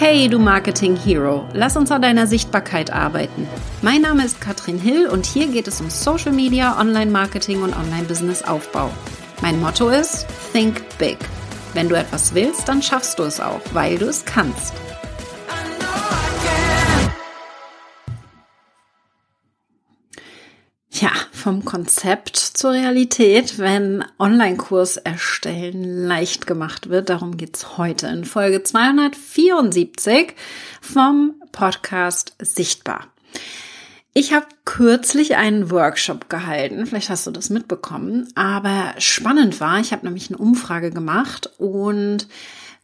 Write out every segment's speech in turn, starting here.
Hey, du Marketing Hero, lass uns an deiner Sichtbarkeit arbeiten. Mein Name ist Katrin Hill und hier geht es um Social Media, Online-Marketing und Online-Business-Aufbau. Mein Motto ist Think Big. Wenn du etwas willst, dann schaffst du es auch, weil du es kannst. Vom Konzept zur Realität, wenn Online-Kurs erstellen leicht gemacht wird. Darum geht's heute in Folge 274 vom Podcast Sichtbar. Ich habe kürzlich einen Workshop gehalten, vielleicht hast du das mitbekommen, aber spannend war, ich habe nämlich eine Umfrage gemacht und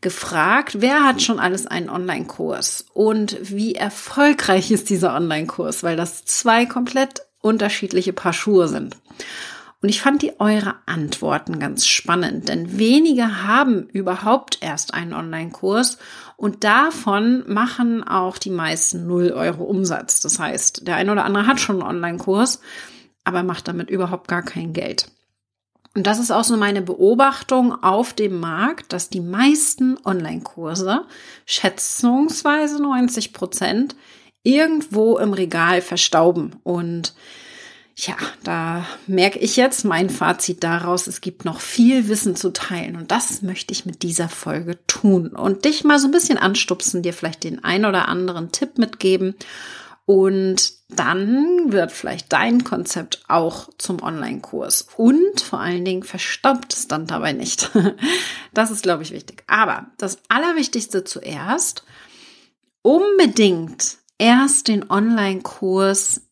gefragt, wer hat schon alles einen Online-Kurs und wie erfolgreich ist dieser Online-Kurs, weil das zwei komplett unterschiedliche Paar Schuhe sind. Und ich fand die eure Antworten ganz spannend, denn wenige haben überhaupt erst einen Online-Kurs und davon machen auch die meisten 0 Euro Umsatz. Das heißt, der eine oder andere hat schon einen Online-Kurs, aber macht damit überhaupt gar kein Geld. Und das ist auch so meine Beobachtung auf dem Markt, dass die meisten Online-Kurse, schätzungsweise 90 Prozent, irgendwo im Regal verstauben. Und ja, da merke ich jetzt mein Fazit daraus, es gibt noch viel Wissen zu teilen und das möchte ich mit dieser Folge tun und dich mal so ein bisschen anstupsen, dir vielleicht den ein oder anderen Tipp mitgeben und dann wird vielleicht dein Konzept auch zum Online-Kurs und vor allen Dingen verstaubt es dann dabei nicht. Das ist, glaube ich, wichtig. Aber das Allerwichtigste zuerst, unbedingt erst den Online-Kurs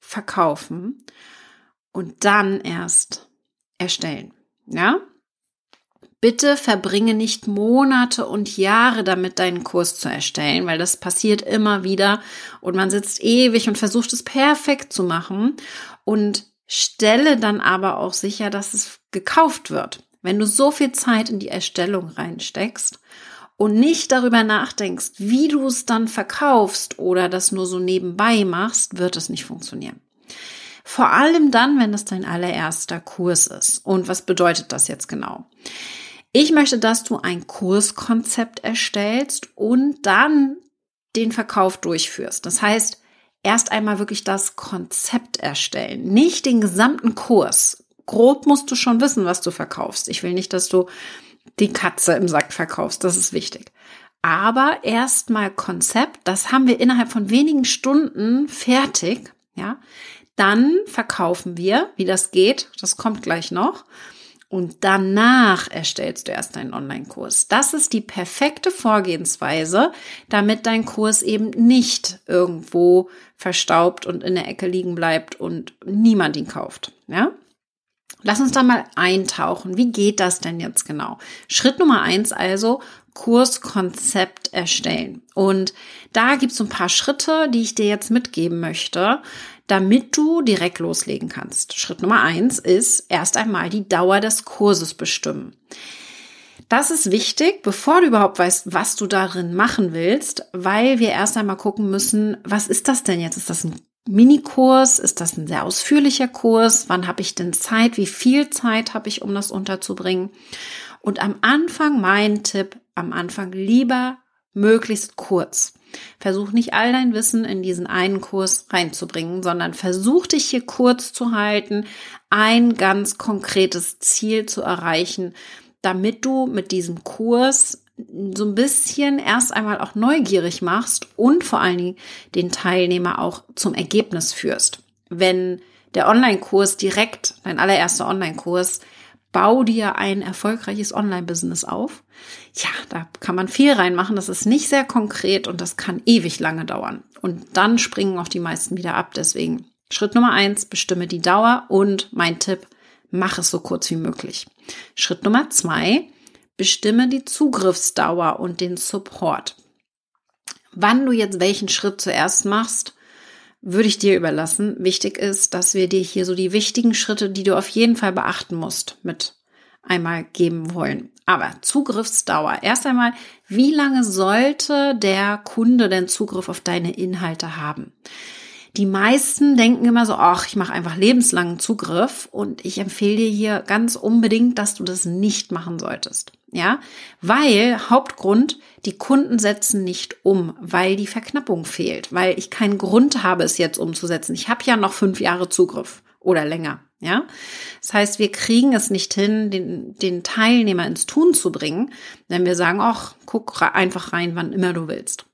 verkaufen und dann erst erstellen. Ja? Bitte verbringe nicht Monate und Jahre damit, deinen Kurs zu erstellen, weil das passiert immer wieder und man sitzt ewig und versucht es perfekt zu machen und stelle dann aber auch sicher, dass es gekauft wird. Wenn du so viel Zeit in die Erstellung reinsteckst und nicht darüber nachdenkst, wie du es dann verkaufst oder das nur so nebenbei machst, wird es nicht funktionieren. Vor allem dann, wenn es dein allererster Kurs ist. Und was bedeutet das jetzt genau? Ich möchte, dass du ein Kurskonzept erstellst und dann den Verkauf durchführst. Das heißt, erst einmal wirklich das Konzept erstellen, nicht den gesamten Kurs. Grob musst du schon wissen, was du verkaufst. Ich will nicht, dass du die Katze im Sack verkaufst. Das ist wichtig. Aber erstmal Konzept, das haben wir innerhalb von wenigen Stunden fertig, ja. Dann verkaufen wir, wie das geht, das kommt gleich noch. Und danach erstellst du erst deinen Online-Kurs. Das ist die perfekte Vorgehensweise, damit dein Kurs eben nicht irgendwo verstaubt und in der Ecke liegen bleibt und niemand ihn kauft. Ja? Lass uns da mal eintauchen. Wie geht das denn jetzt genau? Schritt Nummer eins also, Kurskonzept erstellen. Und da gibt es ein paar Schritte, die ich dir jetzt mitgeben möchte, damit du direkt loslegen kannst. Schritt Nummer eins ist erst einmal die Dauer des Kurses bestimmen. Das ist wichtig, bevor du überhaupt weißt, was du darin machen willst, weil wir erst einmal gucken müssen, was ist das denn jetzt? Ist das ein Minikurs? Ist das ein sehr ausführlicher Kurs? Wann habe ich denn Zeit? Wie viel Zeit habe ich, um das unterzubringen? Und am Anfang mein Tipp, am Anfang lieber möglichst kurz. Versuch nicht all dein Wissen in diesen einen Kurs reinzubringen, sondern versuch dich hier kurz zu halten, ein ganz konkretes Ziel zu erreichen, damit du mit diesem Kurs so ein bisschen erst einmal auch neugierig machst und vor allen Dingen den Teilnehmer auch zum Ergebnis führst. Wenn der Online-Kurs direkt, dein allererster Online-Kurs, bau dir ein erfolgreiches Online-Business auf. Ja, da kann man viel reinmachen. Das ist nicht sehr konkret und das kann ewig lange dauern. Und dann springen auch die meisten wieder ab. Deswegen Schritt Nummer eins, bestimme die Dauer und mein Tipp, mach es so kurz wie möglich. Schritt Nummer zwei, Bestimme die Zugriffsdauer und den Support. Wann du jetzt welchen Schritt zuerst machst, würde ich dir überlassen. Wichtig ist, dass wir dir hier so die wichtigen Schritte, die du auf jeden Fall beachten musst, mit einmal geben wollen. Aber Zugriffsdauer. Erst einmal, wie lange sollte der Kunde denn Zugriff auf deine Inhalte haben? Die meisten denken immer so, ach, ich mache einfach lebenslangen Zugriff und ich empfehle dir hier ganz unbedingt, dass du das nicht machen solltest. Ja, weil Hauptgrund, die Kunden setzen nicht um, weil die Verknappung fehlt, weil ich keinen Grund habe, es jetzt umzusetzen. Ich habe ja noch fünf Jahre Zugriff oder länger. Ja, das heißt, wir kriegen es nicht hin, den, den Teilnehmer ins Tun zu bringen, wenn wir sagen, ach, guck einfach rein, wann immer du willst.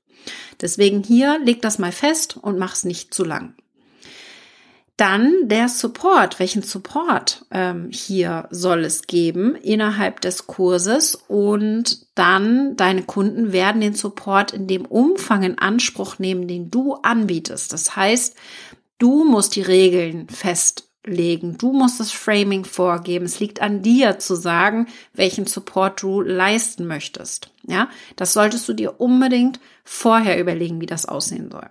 Deswegen hier leg das mal fest und mach es nicht zu lang. Dann der Support. Welchen Support ähm, hier soll es geben innerhalb des Kurses? Und dann deine Kunden werden den Support in dem Umfang in Anspruch nehmen, den du anbietest. Das heißt, du musst die Regeln fest legen. Du musst das Framing vorgeben. Es liegt an dir zu sagen, welchen Support du leisten möchtest. Ja, das solltest du dir unbedingt vorher überlegen, wie das aussehen soll.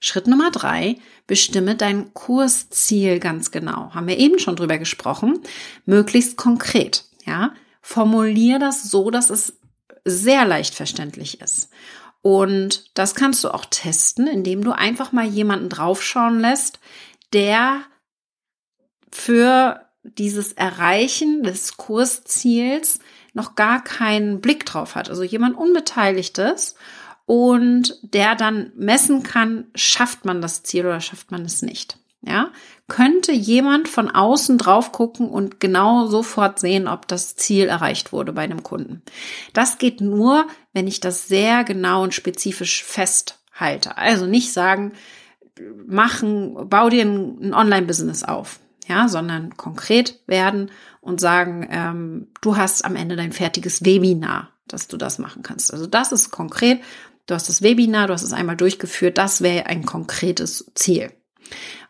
Schritt Nummer drei, bestimme dein Kursziel ganz genau. Haben wir eben schon drüber gesprochen. Möglichst konkret. Ja, formulier das so, dass es sehr leicht verständlich ist. Und das kannst du auch testen, indem du einfach mal jemanden draufschauen lässt, der für dieses Erreichen des Kursziels noch gar keinen Blick drauf hat. Also jemand Unbeteiligtes und der dann messen kann, schafft man das Ziel oder schafft man es nicht. Ja, könnte jemand von außen drauf gucken und genau sofort sehen, ob das Ziel erreicht wurde bei einem Kunden. Das geht nur, wenn ich das sehr genau und spezifisch festhalte. Also nicht sagen, machen, bau dir ein, Online-Business auf, ja, sondern konkret werden und sagen, ähm, du hast am Ende dein fertiges Webinar, dass du das machen kannst. Also das ist konkret. Du hast das Webinar, du hast es einmal durchgeführt. Das wäre ein konkretes Ziel.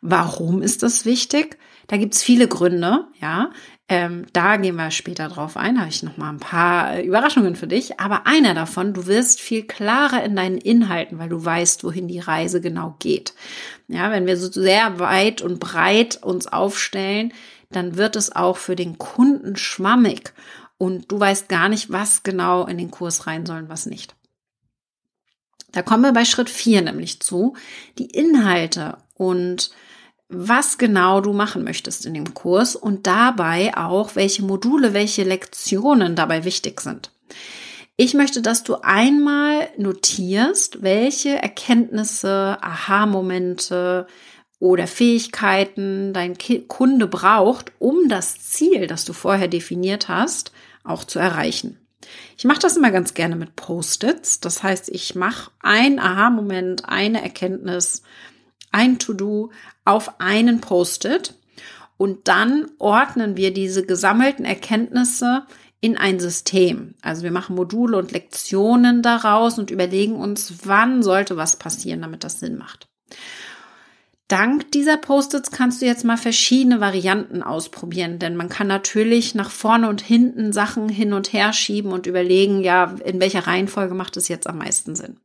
Warum ist das wichtig? Da gibt's viele Gründe, ja. Ähm, da gehen wir später drauf ein. Habe ich noch mal ein paar äh, Überraschungen für dich. Aber einer davon, du wirst viel klarer in deinen Inhalten, weil du weißt, wohin die Reise genau geht. Ja, wenn wir so sehr weit und breit uns aufstellen, dann wird es auch für den Kunden schwammig und du weißt gar nicht, was genau in den Kurs rein soll und was nicht. Da kommen wir bei Schritt vier nämlich zu, die Inhalte und was genau du machen möchtest in dem Kurs und dabei auch, welche Module, welche Lektionen dabei wichtig sind. Ich möchte, dass du einmal notierst, welche Erkenntnisse, Aha-Momente oder Fähigkeiten dein Kunde braucht, um das Ziel, das du vorher definiert hast, auch zu erreichen. Ich mache das immer ganz gerne mit Post-its. Das heißt, ich mache ein Aha-Moment, eine Erkenntnis, ein To-Do auf einen Post-it und dann ordnen wir diese gesammelten Erkenntnisse in ein System. Also wir machen Module und Lektionen daraus und überlegen uns, wann sollte was passieren, damit das Sinn macht. Dank dieser Post-its kannst du jetzt mal verschiedene Varianten ausprobieren, denn man kann natürlich nach vorne und hinten Sachen hin und her schieben und überlegen, ja, in welcher Reihenfolge macht es jetzt am meisten Sinn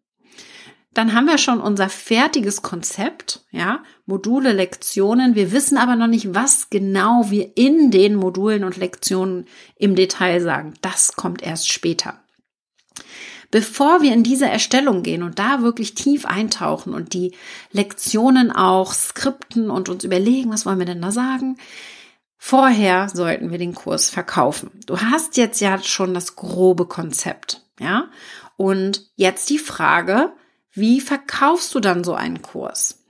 dann haben wir schon unser fertiges Konzept, ja, Module, Lektionen. Wir wissen aber noch nicht, was genau wir in den Modulen und Lektionen im Detail sagen. Das kommt erst später. Bevor wir in diese Erstellung gehen und da wirklich tief eintauchen und die Lektionen auch skripten und uns überlegen, was wollen wir denn da sagen, vorher sollten wir den Kurs verkaufen. Du hast jetzt ja schon das grobe Konzept, ja? Und jetzt die Frage, wie verkaufst du dann so einen Kurs?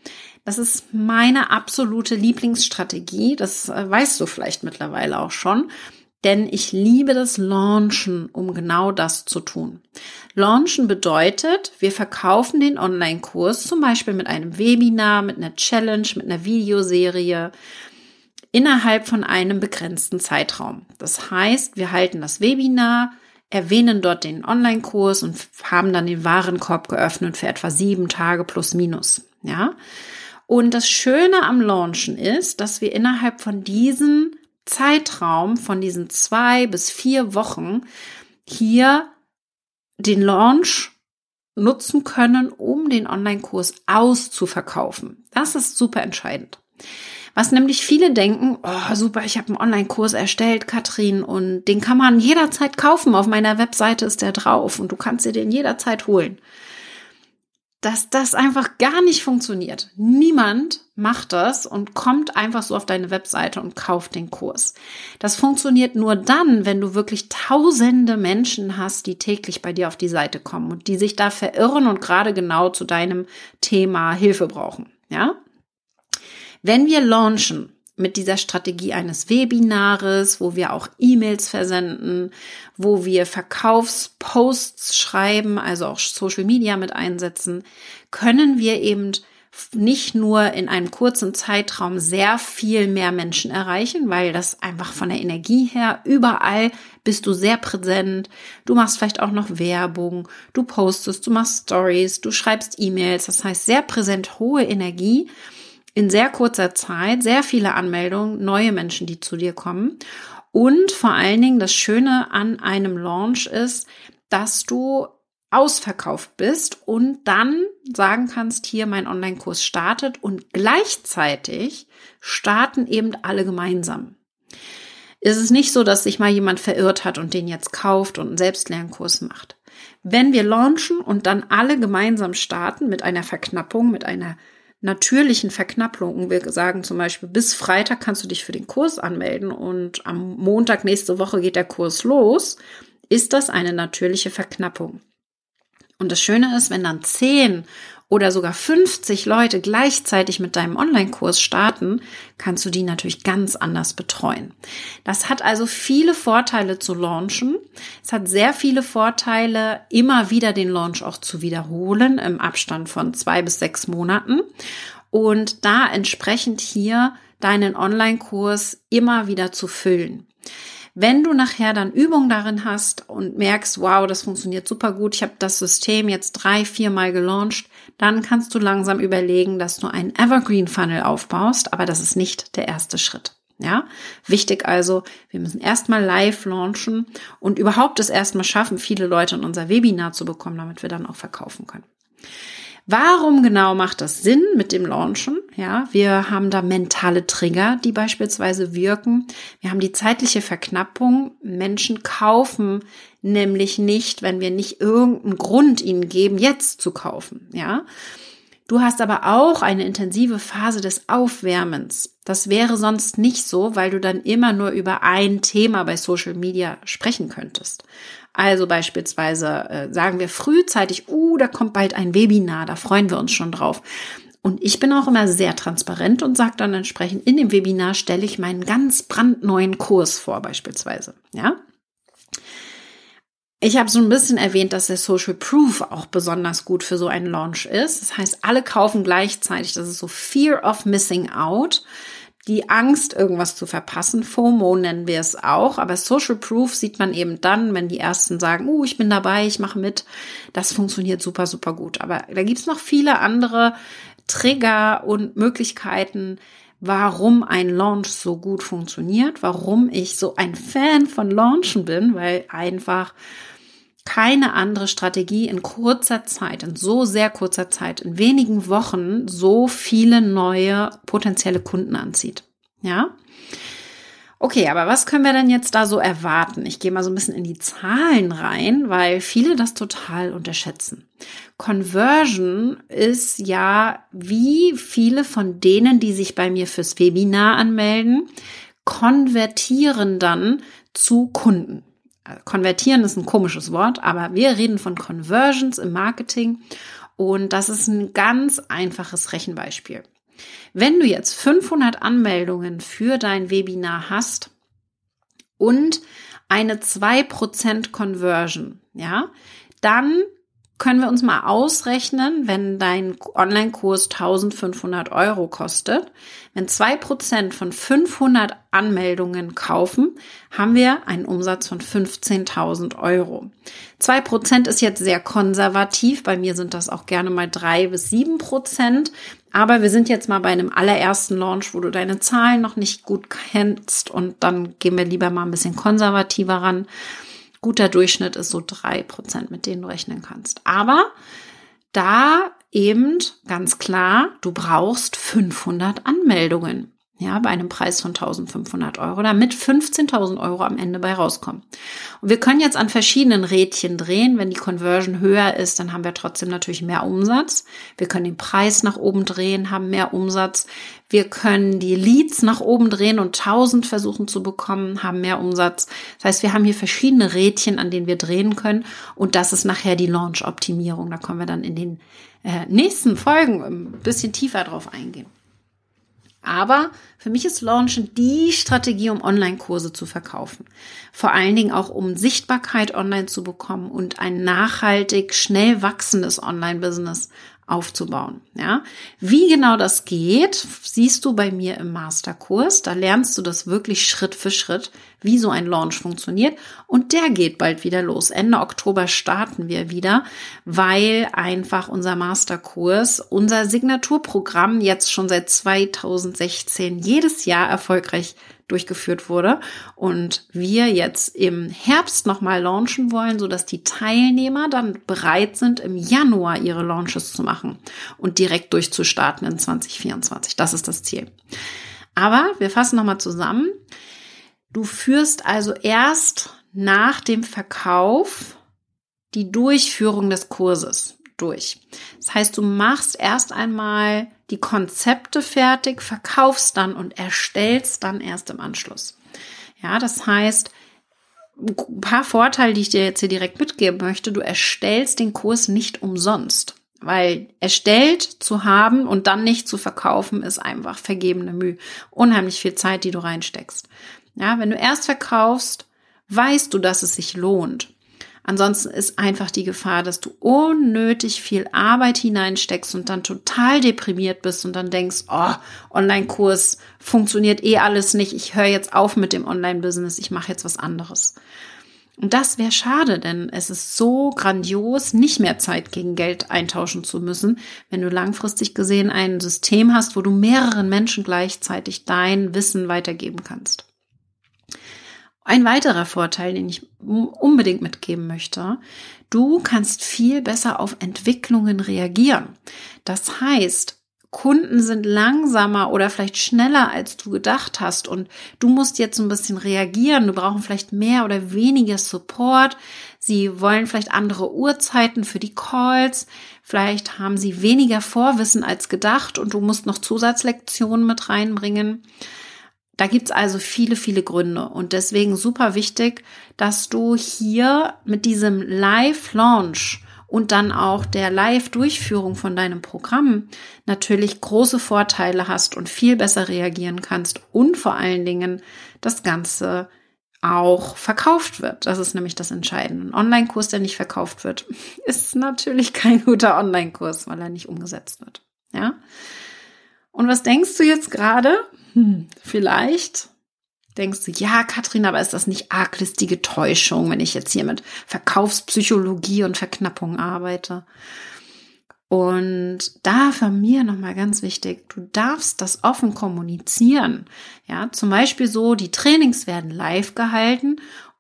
Das ist meine absolute Lieblingsstrategie. Das äh, weißt du vielleicht mittlerweile auch schon. Denn ich liebe das Launchen, um genau das zu tun. Launchen bedeutet, wir verkaufen den Online-Kurs zum Beispiel mit einem Webinar, mit einer Challenge, mit einer Videoserie innerhalb von einem begrenzten Zeitraum. Das heißt, wir halten das Webinar, erwähnen dort den Online-Kurs und haben dann den Warenkorb geöffnet für etwa sieben Tage plus minus. Ja. Und das Schöne am Launchen ist, dass wir innerhalb von diesem Zeitraum, von diesen zwei bis vier Wochen hier den Launch nutzen können, um den Online-Kurs auszuverkaufen. Das ist super entscheidend. Was nämlich viele denken, oh super, ich habe einen Online-Kurs erstellt, Katrin, und den kann man jederzeit kaufen. Auf meiner Webseite ist der drauf und du kannst dir den jederzeit holen. Dass das einfach gar nicht funktioniert. Niemand macht das und kommt einfach so auf deine Webseite und kauft den Kurs. Das funktioniert nur dann, wenn du wirklich tausende Menschen hast, die täglich bei dir auf die Seite kommen und die sich da verirren und gerade genau zu deinem Thema Hilfe brauchen. Ja? Wenn wir launchen, mit dieser Strategie eines Webinares, wo wir auch E-Mails versenden, wo wir Verkaufsposts schreiben, also auch Social Media mit einsetzen, können wir eben nicht nur in einem kurzen Zeitraum sehr viel mehr Menschen erreichen, weil das einfach von der Energie her überall bist du sehr präsent. Du machst vielleicht auch noch Werbung, du postest, du machst Stories, du schreibst E-Mails. Das heißt sehr präsent, hohe Energie in sehr kurzer Zeit sehr viele Anmeldungen, neue Menschen, die zu dir kommen. Und vor allen Dingen das Schöne an einem Launch ist, dass du ausverkauft bist und dann sagen kannst, hier mein Online-Kurs startet und gleichzeitig starten eben alle gemeinsam. Es ist nicht so, dass sich mal jemand verirrt hat und den jetzt kauft und einen Selbstlernkurs macht. Wenn wir launchen und dann alle gemeinsam starten mit einer Verknappung, mit einer natürlichen Verknapplungen. Wir sagen zum Beispiel, bis Freitag kannst du dich für den Kurs anmelden und am Montag nächste Woche geht der Kurs los, ist das eine natürliche Verknappung. Und das Schöne ist, wenn dann zehn oder sogar 50 Leute gleichzeitig mit deinem Online-Kurs starten, kannst du die natürlich ganz anders betreuen. Das hat also viele Vorteile zu launchen. Es hat sehr viele Vorteile, immer wieder den Launch auch zu wiederholen im Abstand von zwei bis sechs Monaten und da entsprechend hier deinen Online-Kurs immer wieder zu füllen. Wenn du nachher dann Übung darin hast und merkst, wow, das funktioniert super gut, ich habe das System jetzt drei, vier Mal gelauncht, dann kannst du langsam überlegen, dass du einen Evergreen Funnel aufbaust, aber das ist nicht der erste Schritt. Ja, wichtig also, wir müssen erstmal live launchen und überhaupt es erstmal schaffen, viele Leute in unser Webinar zu bekommen, damit wir dann auch verkaufen können. Warum genau macht das Sinn mit dem Launchen? Ja, wir haben da mentale Trigger, die beispielsweise wirken. Wir haben die zeitliche Verknappung. Menschen kaufen nämlich nicht, wenn wir nicht irgendeinen Grund ihnen geben, jetzt zu kaufen. Ja, Du hast aber auch eine intensive Phase des Aufwärmens. Das wäre sonst nicht so, weil du dann immer nur über ein Thema bei Social Media sprechen könntest. Also beispielsweise äh, sagen wir frühzeitig, uh, da kommt bald ein Webinar, da freuen wir uns schon drauf. Und ich bin auch immer sehr transparent und sage dann entsprechend, in dem Webinar stelle ich meinen ganz brandneuen Kurs vor, beispielsweise. Ja, ich habe so ein bisschen erwähnt, dass der Social Proof auch besonders gut für so einen Launch ist. Das heißt, alle kaufen gleichzeitig. Das ist so Fear of Missing Out. Die Angst, irgendwas zu verpassen. FOMO nennen wir es auch. Aber Social Proof sieht man eben dann, wenn die ersten sagen, uh, ich bin dabei, ich mache mit. Das funktioniert super, super gut. Aber da gibt's noch viele andere Trigger und Möglichkeiten, warum ein Launch so gut funktioniert, warum ich so ein Fan von Launchen bin, weil einfach keine andere Strategie in kurzer Zeit, in so sehr kurzer Zeit, in wenigen Wochen so viele neue potenzielle Kunden anzieht. Ja? Okay, aber was können wir denn jetzt da so erwarten? Ich gehe mal so ein bisschen in die Zahlen rein, weil viele das total unterschätzen. Conversion ist ja, wie viele von denen, die sich bei mir fürs Webinar anmelden, konvertieren dann zu Kunden. Konvertieren ist ein komisches Wort, aber wir reden von Conversions im Marketing und das ist ein ganz einfaches Rechenbeispiel. Wenn du jetzt 500 Anmeldungen für dein Webinar hast und eine 2% Conversion, ja, dann können wir uns mal ausrechnen, wenn dein Online-Kurs 1500 Euro kostet, wenn zwei Prozent von 500 Anmeldungen kaufen, haben wir einen Umsatz von 15.000 Euro. Zwei Prozent ist jetzt sehr konservativ. Bei mir sind das auch gerne mal drei bis sieben Prozent. Aber wir sind jetzt mal bei einem allerersten Launch, wo du deine Zahlen noch nicht gut kennst und dann gehen wir lieber mal ein bisschen konservativer ran guter Durchschnitt ist so drei Prozent, mit denen du rechnen kannst. Aber da eben ganz klar, du brauchst 500 Anmeldungen. Ja, bei einem Preis von 1500 Euro, damit 15.000 Euro am Ende bei rauskommen. Und wir können jetzt an verschiedenen Rädchen drehen. Wenn die Conversion höher ist, dann haben wir trotzdem natürlich mehr Umsatz. Wir können den Preis nach oben drehen, haben mehr Umsatz. Wir können die Leads nach oben drehen und 1000 versuchen zu bekommen, haben mehr Umsatz. Das heißt, wir haben hier verschiedene Rädchen, an denen wir drehen können. Und das ist nachher die Launch-Optimierung. Da kommen wir dann in den äh, nächsten Folgen ein bisschen tiefer drauf eingehen. Aber für mich ist Launchen die Strategie, um Online-Kurse zu verkaufen. Vor allen Dingen auch, um Sichtbarkeit online zu bekommen und ein nachhaltig, schnell wachsendes Online-Business aufzubauen. Ja, wie genau das geht, siehst du bei mir im Masterkurs. Da lernst du das wirklich Schritt für Schritt, wie so ein Launch funktioniert. Und der geht bald wieder los. Ende Oktober starten wir wieder, weil einfach unser Masterkurs, unser Signaturprogramm jetzt schon seit 2016 jedes Jahr erfolgreich durchgeführt wurde und wir jetzt im Herbst nochmal launchen wollen, so dass die Teilnehmer dann bereit sind, im Januar ihre Launches zu machen und direkt durchzustarten in 2024. Das ist das Ziel. Aber wir fassen nochmal zusammen. Du führst also erst nach dem Verkauf die Durchführung des Kurses durch. Das heißt, du machst erst einmal die Konzepte fertig, verkaufst dann und erstellst dann erst im Anschluss. Ja, das heißt, ein paar Vorteile, die ich dir jetzt hier direkt mitgeben möchte. Du erstellst den Kurs nicht umsonst, weil erstellt zu haben und dann nicht zu verkaufen ist einfach vergebene Mühe. Unheimlich viel Zeit, die du reinsteckst. Ja, wenn du erst verkaufst, weißt du, dass es sich lohnt. Ansonsten ist einfach die Gefahr, dass du unnötig viel Arbeit hineinsteckst und dann total deprimiert bist und dann denkst, oh, Online-Kurs funktioniert eh alles nicht. Ich höre jetzt auf mit dem Online-Business. Ich mache jetzt was anderes. Und das wäre schade, denn es ist so grandios, nicht mehr Zeit gegen Geld eintauschen zu müssen, wenn du langfristig gesehen ein System hast, wo du mehreren Menschen gleichzeitig dein Wissen weitergeben kannst. Ein weiterer Vorteil, den ich unbedingt mitgeben möchte, du kannst viel besser auf Entwicklungen reagieren. Das heißt, Kunden sind langsamer oder vielleicht schneller, als du gedacht hast und du musst jetzt ein bisschen reagieren. Du brauchen vielleicht mehr oder weniger Support. Sie wollen vielleicht andere Uhrzeiten für die Calls. Vielleicht haben sie weniger Vorwissen als gedacht und du musst noch Zusatzlektionen mit reinbringen. Da gibt's also viele, viele Gründe und deswegen super wichtig, dass du hier mit diesem Live-Launch und dann auch der Live-Durchführung von deinem Programm natürlich große Vorteile hast und viel besser reagieren kannst und vor allen Dingen das Ganze auch verkauft wird. Das ist nämlich das Entscheidende. Ein Online-Kurs, der nicht verkauft wird, ist natürlich kein guter Online-Kurs, weil er nicht umgesetzt wird. Ja? Und was denkst du jetzt gerade? Hm, vielleicht denkst du, ja, Katrin, aber ist das nicht arglistige Täuschung, wenn ich jetzt hier mit Verkaufspsychologie und Verknappung arbeite? Und da von mir nochmal ganz wichtig, du darfst das offen kommunizieren. Ja, zum Beispiel so, die Trainings werden live gehalten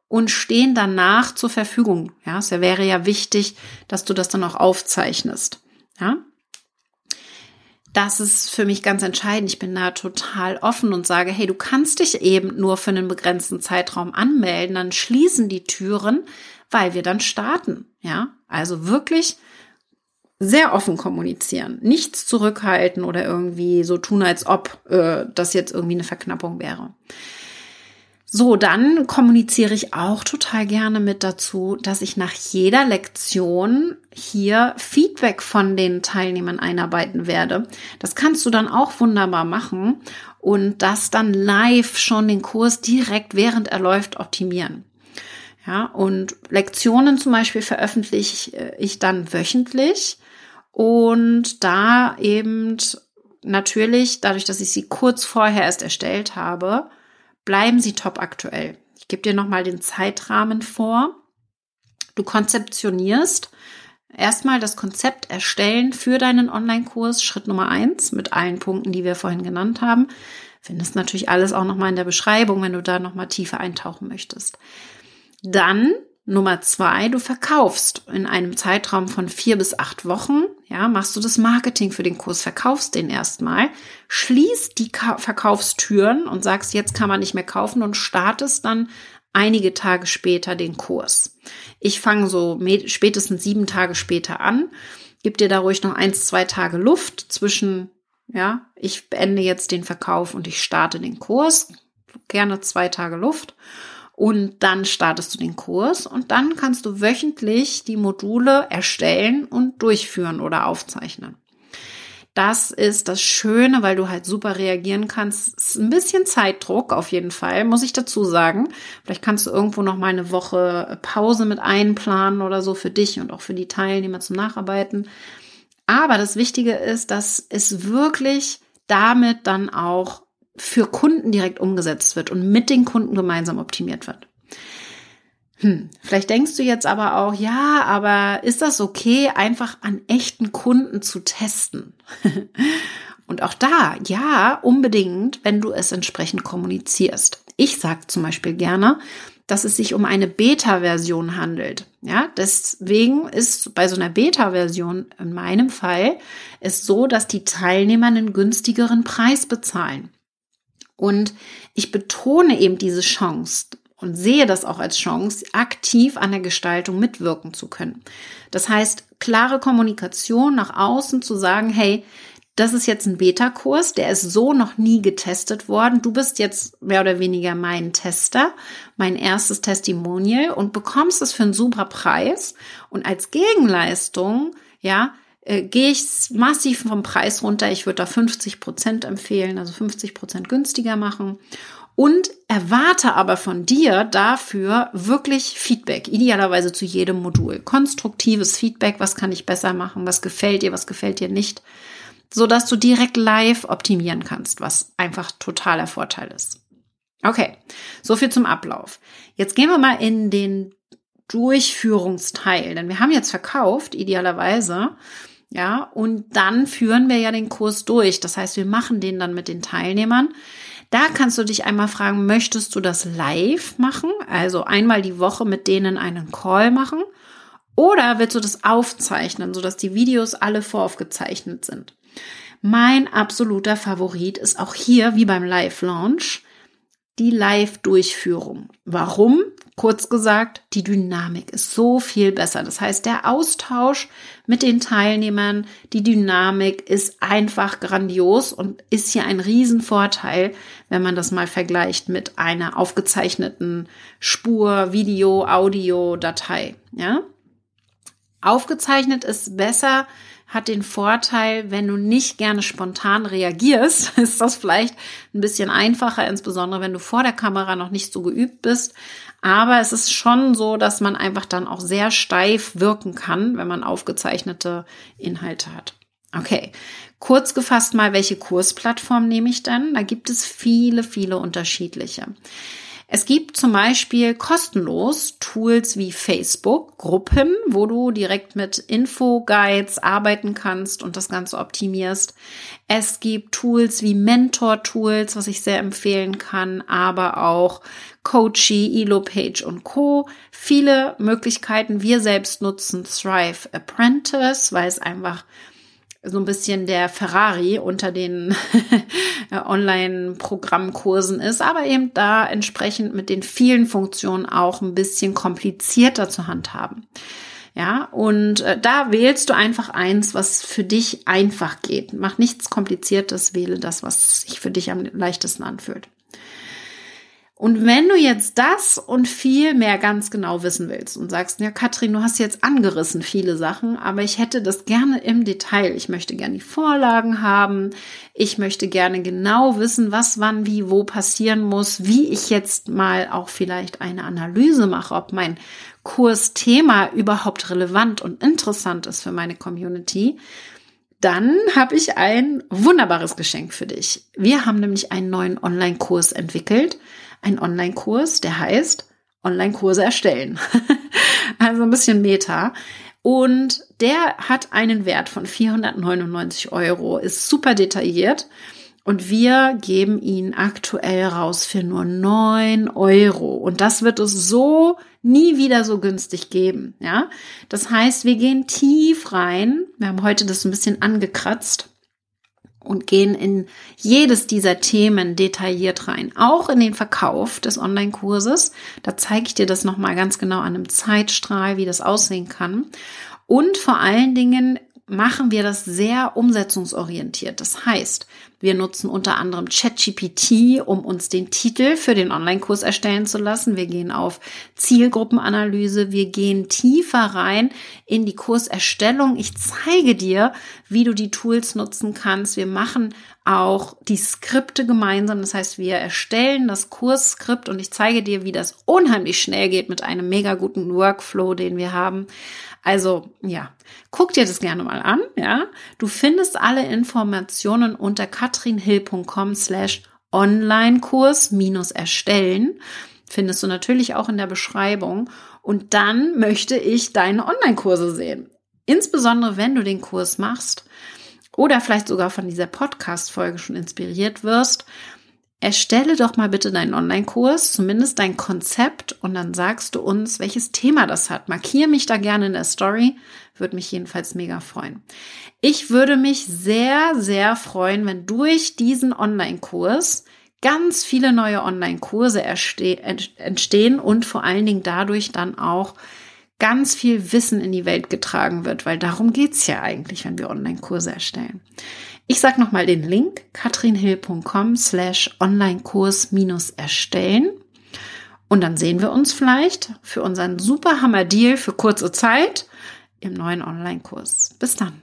und stehen danach zur Verfügung. Ja, es wäre ja wichtig, dass du das dann auch aufzeichnest. Ja, das ist für mich ganz entscheidend. Ich bin da total offen und sage, hey, du kannst dich eben nur für einen begrenzten Zeitraum anmelden, dann schließen die Türen, weil wir dann starten. Ja, also wirklich sehr offen kommunizieren, nichts zurückhalten oder irgendwie so tun, als ob äh, das jetzt irgendwie eine Verknappung wäre. So, dann kommuniziere ich auch total gerne mit dazu, dass ich nach jeder Lektion hier Feedback von den Teilnehmern einarbeiten werde. Das kannst du dann auch wunderbar machen und das dann live schon den Kurs direkt während er läuft optimieren. Ja, und Lektionen zum Beispiel veröffentliche ich dann wöchentlich und da eben natürlich, dadurch, dass ich sie kurz vorher erst erstellt habe, bleiben sie top aktuell. Ich gebe dir nochmal den Zeitrahmen vor. Du konzeptionierst erstmal das Konzept erstellen für deinen Online-Kurs, Schritt Nummer eins, mit allen Punkten, die wir vorhin genannt haben. Findest natürlich alles auch nochmal in der Beschreibung, wenn du da nochmal tiefer eintauchen möchtest. Dann Nummer zwei, du verkaufst in einem Zeitraum von vier bis acht Wochen. Ja, machst du das Marketing für den Kurs, verkaufst den erstmal, schließt die Ka Verkaufstüren und sagst, jetzt kann man nicht mehr kaufen und startest dann einige Tage später den Kurs. Ich fange so spätestens sieben Tage später an. Gib dir da ruhig noch eins, zwei Tage Luft zwischen, ja, ich beende jetzt den Verkauf und ich starte den Kurs. Gerne zwei Tage Luft. Und dann startest du den Kurs und dann kannst du wöchentlich die Module erstellen und durchführen oder aufzeichnen. Das ist das Schöne, weil du halt super reagieren kannst. Ist ein bisschen Zeitdruck auf jeden Fall, muss ich dazu sagen. Vielleicht kannst du irgendwo noch mal eine Woche Pause mit einplanen oder so für dich und auch für die Teilnehmer zum Nacharbeiten. Aber das Wichtige ist, dass es wirklich damit dann auch für Kunden direkt umgesetzt wird und mit den Kunden gemeinsam optimiert wird. Hm, vielleicht denkst du jetzt aber auch, ja, aber ist das okay, einfach an echten Kunden zu testen? Und auch da, ja, unbedingt, wenn du es entsprechend kommunizierst. Ich sage zum Beispiel gerne, dass es sich um eine Beta-Version handelt. Ja, deswegen ist bei so einer Beta-Version in meinem Fall es so, dass die Teilnehmer einen günstigeren Preis bezahlen. Und ich betone eben diese Chance, und sehe das auch als Chance, aktiv an der Gestaltung mitwirken zu können. Das heißt, klare Kommunikation nach außen zu sagen, hey, das ist jetzt ein Beta-Kurs, der ist so noch nie getestet worden. Du bist jetzt mehr oder weniger mein Tester, mein erstes Testimonial und bekommst es für einen super Preis. Und als Gegenleistung, ja, äh, gehe ich massiv vom Preis runter. Ich würde da 50 Prozent empfehlen, also 50 Prozent günstiger machen und erwarte aber von dir dafür wirklich Feedback, idealerweise zu jedem Modul. Konstruktives Feedback, was kann ich besser machen, was gefällt dir, was gefällt dir nicht, so dass du direkt live optimieren kannst, was einfach totaler Vorteil ist. Okay, so viel zum Ablauf. Jetzt gehen wir mal in den Durchführungsteil, denn wir haben jetzt verkauft, idealerweise. Ja, und dann führen wir ja den Kurs durch. Das heißt, wir machen den dann mit den Teilnehmern. Da kannst du dich einmal fragen, möchtest du das live machen? Also einmal die Woche mit denen einen Call machen? Oder willst du das aufzeichnen, sodass die Videos alle voraufgezeichnet sind? Mein absoluter Favorit ist auch hier, wie beim Live-Launch, die Live-Durchführung. Warum? Kurz gesagt, die Dynamik ist so viel besser. Das heißt, der Austausch mit den Teilnehmern, die Dynamik ist einfach grandios und ist hier ein Riesenvorteil, wenn man das mal vergleicht mit einer aufgezeichneten Spur, Video, Audio, Datei. Ja? Aufgezeichnet ist besser, hat den Vorteil, wenn du nicht gerne spontan reagierst, ist das vielleicht ein bisschen einfacher, insbesondere wenn du vor der Kamera noch nicht so geübt bist. Aber es ist schon so, dass man einfach dann auch sehr steif wirken kann, wenn man aufgezeichnete Inhalte hat. Okay, kurz gefasst mal, welche Kursplattform nehme ich denn? Da gibt es viele, viele unterschiedliche. Es gibt zum Beispiel kostenlos Tools wie Facebook, Gruppen, wo du direkt mit Info-Guides arbeiten kannst und das Ganze optimierst. Es gibt Tools wie Mentor-Tools, was ich sehr empfehlen kann, aber auch Coachy, Elopage und Co. Viele Möglichkeiten. Wir selbst nutzen Thrive Apprentice, weil es einfach so ein bisschen der Ferrari unter den Online-Programmkursen ist, aber eben da entsprechend mit den vielen Funktionen auch ein bisschen komplizierter zu handhaben. Ja, und äh, da wählst du einfach eins, was für dich einfach geht. Mach nichts Kompliziertes, wähle das, was sich für dich am leichtesten anfühlt. Und wenn du jetzt das und viel mehr ganz genau wissen willst und sagst, ja, Katrin, du hast jetzt angerissen viele Sachen, aber ich hätte das gerne im Detail. Ich möchte gerne die Vorlagen haben. Ich möchte gerne genau wissen, was wann wie wo passieren muss, wie ich jetzt mal auch vielleicht eine Analyse mache, ob mein Kursthema überhaupt relevant und interessant ist für meine Community dann habe ich ein wunderbares Geschenk für dich. Wir haben nämlich einen neuen Online-Kurs entwickelt, einen Online-Kurs, der heißt Online-Kurse erstellen. also ein bisschen Meta. Und der hat einen Wert von 499 Euro, ist super detailliert. Und wir geben ihn aktuell raus für nur 9 Euro. Und das wird es so nie wieder so günstig geben. Ja, das heißt, wir gehen tief rein. Wir haben heute das ein bisschen angekratzt und gehen in jedes dieser Themen detailliert rein, auch in den Verkauf des Online-Kurses. Da zeige ich dir das nochmal ganz genau an einem Zeitstrahl, wie das aussehen kann. Und vor allen Dingen machen wir das sehr umsetzungsorientiert. Das heißt, wir nutzen unter anderem ChatGPT, um uns den Titel für den Online-Kurs erstellen zu lassen. Wir gehen auf Zielgruppenanalyse. Wir gehen tiefer rein in die Kurserstellung. Ich zeige dir, wie du die Tools nutzen kannst. Wir machen auch die Skripte gemeinsam. Das heißt, wir erstellen das Kursskript und ich zeige dir, wie das unheimlich schnell geht mit einem mega guten Workflow, den wir haben. Also ja, guck dir das gerne mal an. Ja, du findest alle Informationen unter katrinhill.com slash Online-Kurs minus erstellen. Findest du natürlich auch in der Beschreibung. Und dann möchte ich deine Online-Kurse sehen. Insbesondere wenn du den Kurs machst oder vielleicht sogar von dieser Podcast-Folge schon inspiriert wirst, erstelle doch mal bitte deinen Online-Kurs, zumindest dein Konzept und dann sagst du uns, welches Thema das hat. Markiere mich da gerne in der Story, würde mich jedenfalls mega freuen. Ich würde mich sehr, sehr freuen, wenn durch diesen Online-Kurs ganz viele neue Online-Kurse entstehen und vor allen Dingen dadurch dann auch ganz viel Wissen in die Welt getragen wird, weil darum geht's ja eigentlich, wenn wir Online-Kurse erstellen. Ich sage nochmal den Link katrinhill.com slash Online-Kurs minus erstellen. Und dann sehen wir uns vielleicht für unseren super Hammer Deal für kurze Zeit im neuen Online-Kurs. Bis dann.